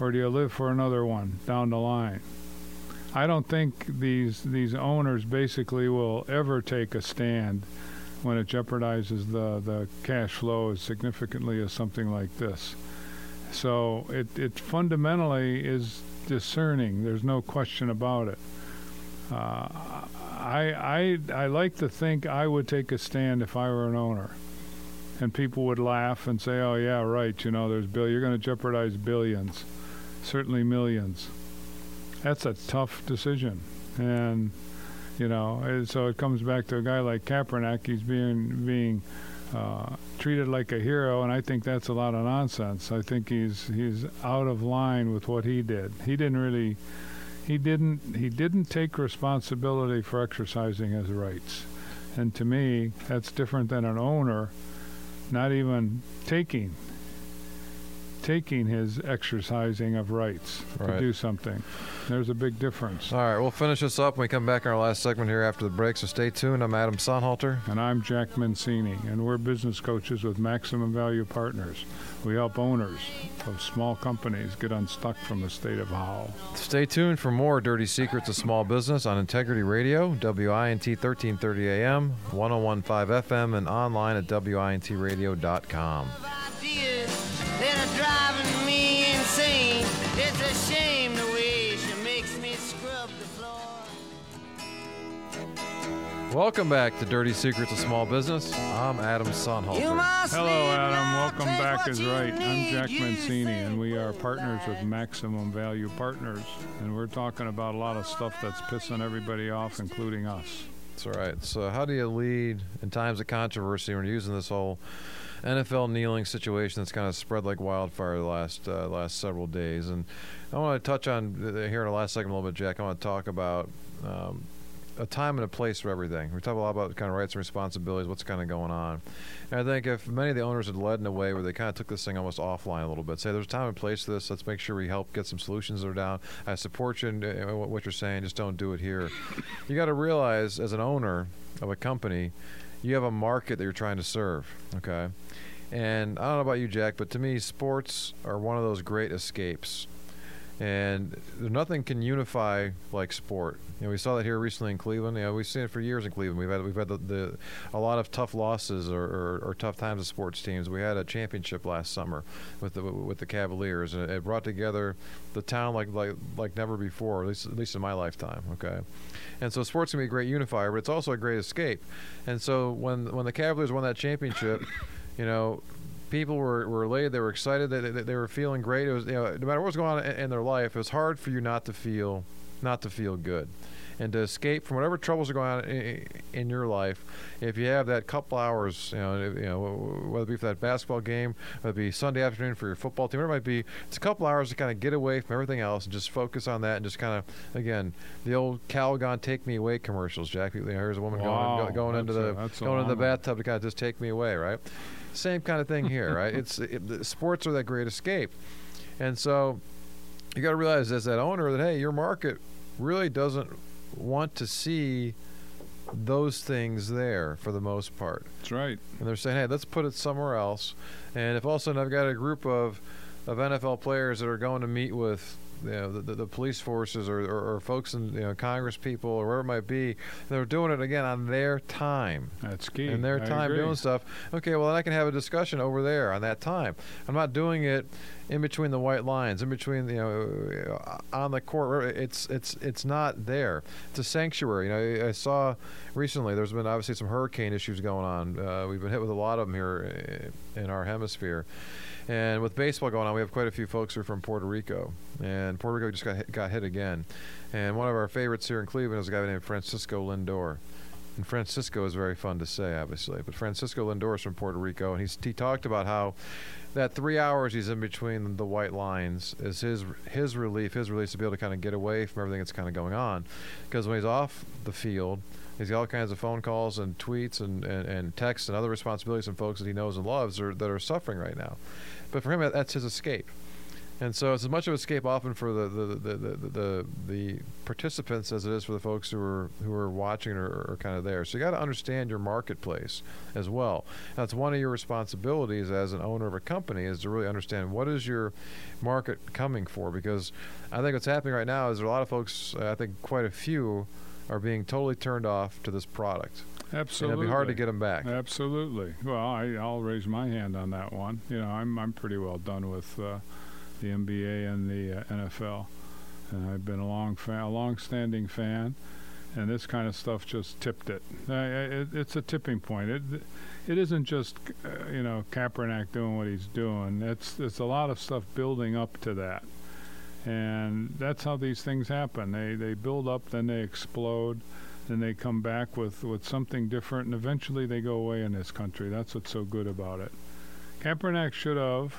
Or do you live for another one down the line? I don't think these these owners basically will ever take a stand when it jeopardizes the, the cash flow as significantly as something like this. So it, it fundamentally is discerning. There's no question about it. Uh, I, I, I like to think I would take a stand if I were an owner and people would laugh and say, "Oh yeah, right. You know, there's bill. You're going to jeopardize billions, certainly millions. That's a tough decision, and You know, and so it comes back to a guy like Kaepernick. He's being being uh, treated like a hero, and I think that's a lot of nonsense. I think he's he's out of line with what he did. He didn't really, he didn't he didn't take responsibility for exercising his rights, and to me, that's different than an owner not even taking taking his exercising of rights Right. to do something. There's a big difference. All right, we'll finish this up when we come back in our last segment here after the break. So stay tuned. I'm Adam Sonnhalter. And I'm Jack Mancini, and we're business coaches with Maximum Value Partners. We help owners of small companies get unstuck from the state of Howell. Stay tuned for more Dirty Secrets of Small Business on Integrity Radio, WINT 1330 AM, 1015 FM, and online at WINTradio.com. Welcome back to Dirty Secrets of Small Business. I'm Adam You Sonnhalter. Hello, Adam. Welcome back what is you right. I'm Jack you Mancini, and we are partners with. Maximum Value Partners. And we're talking about a lot of stuff that's pissing everybody off, including us. That's all right. So, how do you lead in times of controversy when you're using this whole NFL kneeling situation that's kind of spread like wildfire the last uh, last several days? And I want to touch on uh, here in the last segment a little bit, Jack. I want to talk about um, a time and a place for everything. We talk a lot about kind of rights and responsibilities, what's kind of going on. And I think if many of the owners had led in a way where they kind of took this thing almost offline a little bit, say there's a time and place for this. Let's make sure we help get some solutions that are down. I support you in what you're saying. Just don't do it here. You got to realize as an owner of a company, you have a market that you're trying to serve. Okay. And I don't know about you, Jack, but to me, sports are one of those great escapes. And nothing can unify like sport. You know, we saw that here recently in Cleveland. You know, we've seen it for years in Cleveland. We've had we've had the, the a lot of tough losses or, or, or tough times of sports teams. We had a championship last summer with the with the Cavaliers, and it brought together the town like like like never before. At least at least in my lifetime. Okay. And so sports can be a great unifier, but it's also a great escape. And so when when the Cavaliers won that championship, you know, people were, were elated. They were excited. They, they, they were feeling great. It was you know, no matter what was going on in, in their life, it was hard for you not to feel not to feel good. And to escape from whatever troubles are going on in, in your life, if you have that couple hours, you know, you know, whether it be for that basketball game, whether it be Sunday afternoon for your football team, whatever it might be, it's a couple hours to kind of get away from everything else and just focus on that and just kind of, again, the old Calgon "Take Me Away" commercials. Jack, you know, here's a woman Wow, going going into the a- that's a going into the bathtub to kind of just take me away, right? Same kind of thing here, right? It's it, the sports are that great escape, and so you got to realize as that owner that hey, your market really doesn't want to see those things there for the most part. That's right. And they're saying, hey, let's put it somewhere else. And if all of a sudden I've got a group of, of NFL players that are going to meet with you know, the, the, the police forces or, or, or folks in you know, Congress people or wherever it might be, they're doing it again on their time That's key. in their I time agree. doing stuff. Okay, well, then I can have a discussion over there on that time. I'm not doing it in between the white lines, in between you know, on the court. It's it's it's not there. It's a sanctuary. You know, I saw recently there's been obviously some hurricane issues going on. Uh, we've been hit with a lot of them here uh, in our hemisphere. And with baseball going on, we have quite a few folks who are from Puerto Rico, and Puerto Rico just got hit, got hit again. And one of our favorites here in Cleveland is a guy named Francisco Lindor. And Francisco is very fun to say, obviously. But Francisco Lindor is from Puerto Rico, and he's, he talked about how that three hours he's in between the white lines is his his relief, his release to be able to kind of get away from everything that's kind of going on. Because when he's off the field, he's got all kinds of phone calls and tweets and, and, and texts and other responsibilities from folks that he knows and loves are, that are suffering right now. But for him, that's his escape. And so it's as much of an escape often for the the, the, the, the, the participants as it is for the folks who are who are watching or are kind of there. So you got to understand your marketplace as well. That's one of your responsibilities as an owner of a company is to really understand what is your market coming for. Because I think what's happening right now is there are a lot of folks. I think quite a few are being totally turned off to this product. Absolutely. And it'll be hard to get them back. Absolutely. Well, I, I'll raise my hand on that one. You know, I'm I'm pretty well done with uh, the NBA and the uh, NFL, and I've been a long fan, a long-standing fan, and this kind of stuff just tipped it. I, it it's a tipping point. It it isn't just uh, you know Kaepernick doing what he's doing. It's it's a lot of stuff building up to that. And that's how these things happen. They they build up, then they explode. then they come back with, with something different, and eventually they go away in this country. That's what's so good about it. Kaepernick should have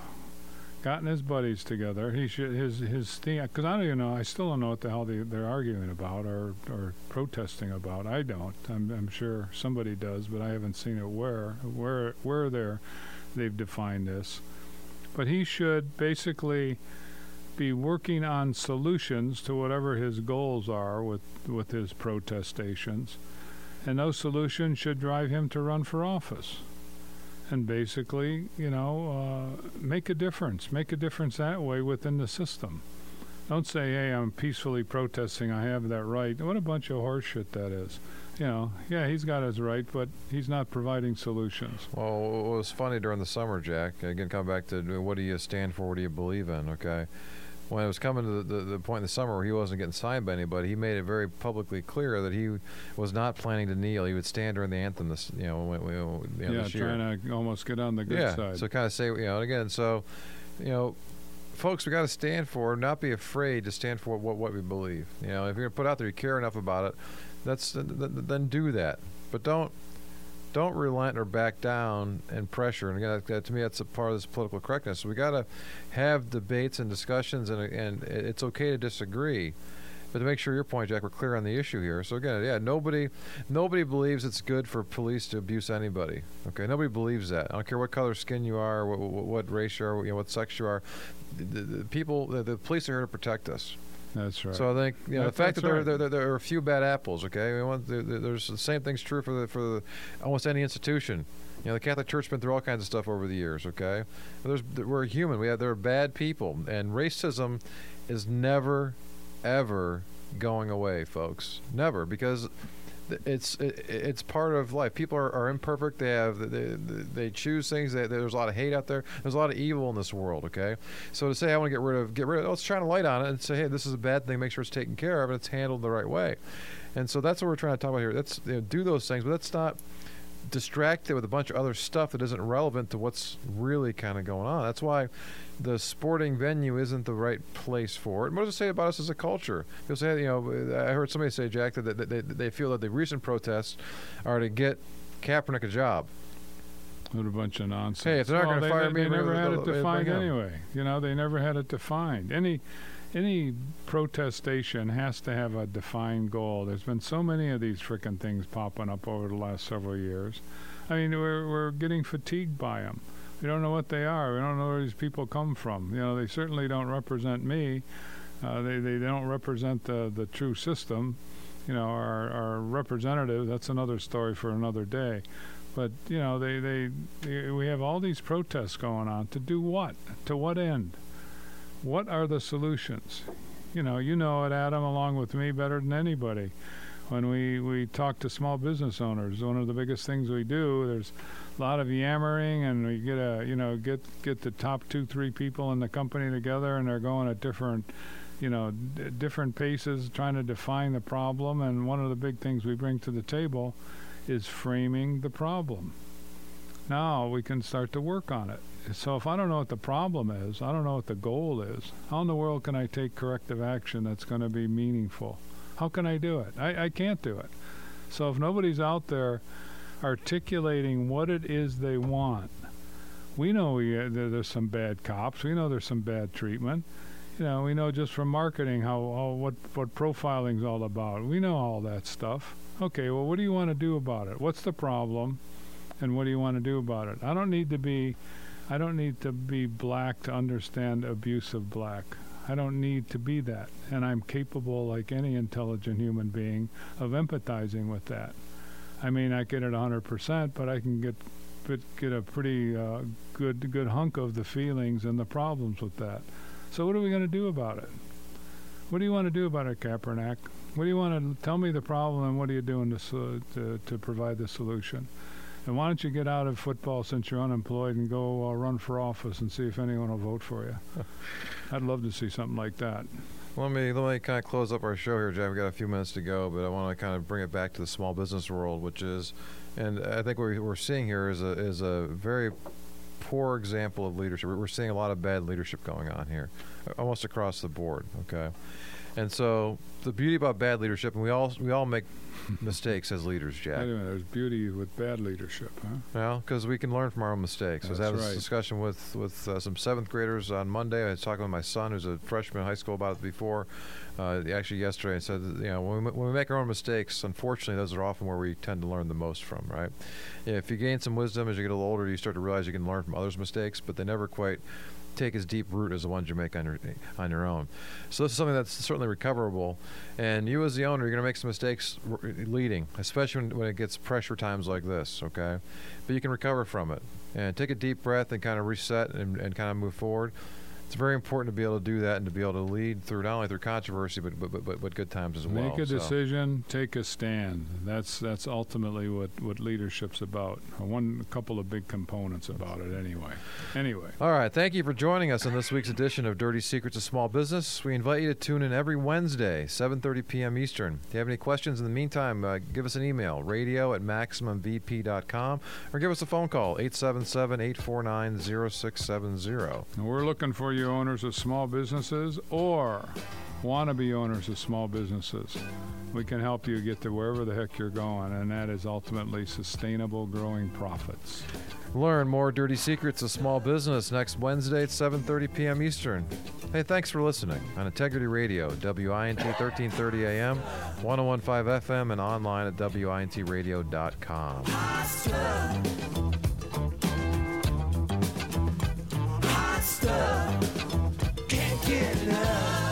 gotten his buddies together. He should his his thing because I don't even know. I still don't know what the hell they, they're arguing about or or protesting about. I don't. I'm I'm sure somebody does, but I haven't seen it where where where they're they've defined this. But he should basically be working on solutions to whatever his goals are with with his protestations, and those solutions should drive him to run for office and basically, you know, uh, make a difference. Make a difference that way within the system. Don't say, "Hey, I'm peacefully protesting. I have that right." What a bunch of horseshit that is. You know, yeah, he's got his right, but he's not providing solutions. Well, it was funny during the summer, Jack. Again, come back to what do you stand for? What do you believe in? Okay when it was coming to the, the, the, point in the summer where he wasn't getting signed by anybody, he made it very publicly clear that he was not planning to kneel. He would stand during the anthem this, you know, when, you know yeah, this year. trying to almost get on the good yeah, side. So kind of say, you know, again, so, you know, folks, we got to stand for, not be afraid to stand for what, what we believe. You know, if you're going to put out there, you care enough about it, that's then do that. But don't don't relent or back down and pressure. And again, that, to me, that's a part of this political correctness. We got to have debates and discussions, and and it's okay to disagree. But to make sure your point, Jack, we're clear on the issue here. So again, yeah, nobody, nobody believes it's good for police to abuse anybody. Okay, nobody believes that. I don't care what color skin you are, what, what, what race you are, you know, what sex you are. The, the people, the, the police are here to protect us. That's right. So I think you know, the fact that there, right. there, there, there, are a few bad apples. Okay, we want, there, there's the same thing's true for the, for the, almost any institution. You know, the Catholic Church's been through all kinds of stuff over the years. Okay, there's, we're human. We have there are bad people, and racism is never, ever going away, folks. Never, because it's it, it's part of life. People are, are imperfect. They have they, they choose things. They, there's a lot of hate out there. There's a lot of evil in this world. Okay, so to say I want to get rid of get rid of let's shine a light on it and say hey this is a bad thing. Make sure it's taken care of and it's handled the right way. And so that's what we're trying to talk about here. Let's you know, do those things, but let's not distract it with a bunch of other stuff that isn't relevant to what's really kind of going on. That's why the sporting venue isn't the right place for it. what does it say about us as a culture? People say, you know, I heard somebody say, Jack, that they, they feel that the recent protests are to get Kaepernick a job. What a bunch of nonsense. Hey, if they're not well, going to fire they, me, they never had it defined anyway. You know, they never had it defined. Any any protestation has to have a defined goal. There's been so many of these frickin' things popping up over the last several years. I mean, we're we're getting fatigued by them. We don't know what they are. We don't know where these people come from. You know, they certainly don't represent me. Uh, they, they don't represent the, the true system. You know, our, our representative, that's another story for another day. But, you know, they, they, they, we have all these protests going on. To do what? To what end? What are the solutions? You know, you know it, Adam, along with me better than anybody. When we, we talk to small business owners, one of the biggest things we do, there's a lot of yammering, and we get a you know get get the top two three people in the company together, and they're going at different you know d- different paces, trying to define the problem. And one of the big things we bring to the table is framing the problem. Now we can start to work on it. So if I don't know what the problem is, I don't know what the goal is. How in the world can I take corrective action that's going to be meaningful? How can I do it? I, I can't do it. So if nobody's out there articulating what it is they want. We know we, uh, there's some bad cops. We know there's some bad treatment. You know, we know just from marketing how, how what what profiling's all about. We know all that stuff. Okay, well, what do you want to do about it? What's the problem, and what do you want to do about it? I don't need to be, I don't need to be black to understand abuse of black. I don't need to be that, and I'm capable, like any intelligent human being, of empathizing with that. I may not get it 100%, but I can get get a pretty uh, good good hunk of the feelings and the problems with that. So what are we going to do about it? What do you want to do about it, Kaepernick? What do you want to tell me the problem and what are you doing to, to, to provide the solution? And why don't you get out of football since you're unemployed and go uh, run for office and see if anyone will vote for you? I'd love to see something like that. Let me let me kind of close up our show here, Jeff. We've got a few minutes to go, but I want to kind of bring it back to the small business world, which is, and I think what we're seeing here is a is a very poor example of leadership. We're seeing a lot of bad leadership going on here, almost across the board. Okay, And so the beauty about bad leadership, and we all we all make mistakes as leaders, Jack. Anyway, there's beauty with bad leadership, huh? Well, because we can learn from our own mistakes. I was having right. discussion with with uh, some seventh graders on Monday. I was talking with my son, who's a freshman in high school, about it before. Uh, actually, yesterday, I said, that, you know, when we, when we make our own mistakes, unfortunately, those are often where we tend to learn the most from, right? Yeah, if you gain some wisdom as you get a little older, you start to realize you can learn from others' mistakes, but they never quite take as deep root as the ones you make on your on your own. So this is something that's certainly recoverable. And you, as the owner, you're going to make some mistakes leading, especially when, when it gets pressure times like this. Okay, but you can recover from it and take a deep breath and kind of reset and, and kind of move forward. It's very important to be able to do that and to be able to lead through not only through controversy but but, but, but, good times as well. Make a So- decision, take a stand. That's that's ultimately what, what leadership's about. One couple of big components about it anyway. Anyway. All right. Thank you for joining us on this week's edition of Dirty Secrets of Small Business. We invite you to tune in every Wednesday, 7.30 p.m. Eastern. If you have any questions in the meantime, uh, give us an email, radio at MaximumVP.com, or give us a phone call, 877-849-0670. And we're looking for you owners of small businesses or want to be owners of small businesses. We can help you get to wherever the heck you're going, and that is ultimately sustainable growing profits. Learn more dirty secrets of small business next Wednesday at 7:30 p.m. Eastern. Hey, thanks for listening on Integrity Radio, WINT 1330 AM, 1015 FM, and online at WINTradio.com monster. Can't get enough.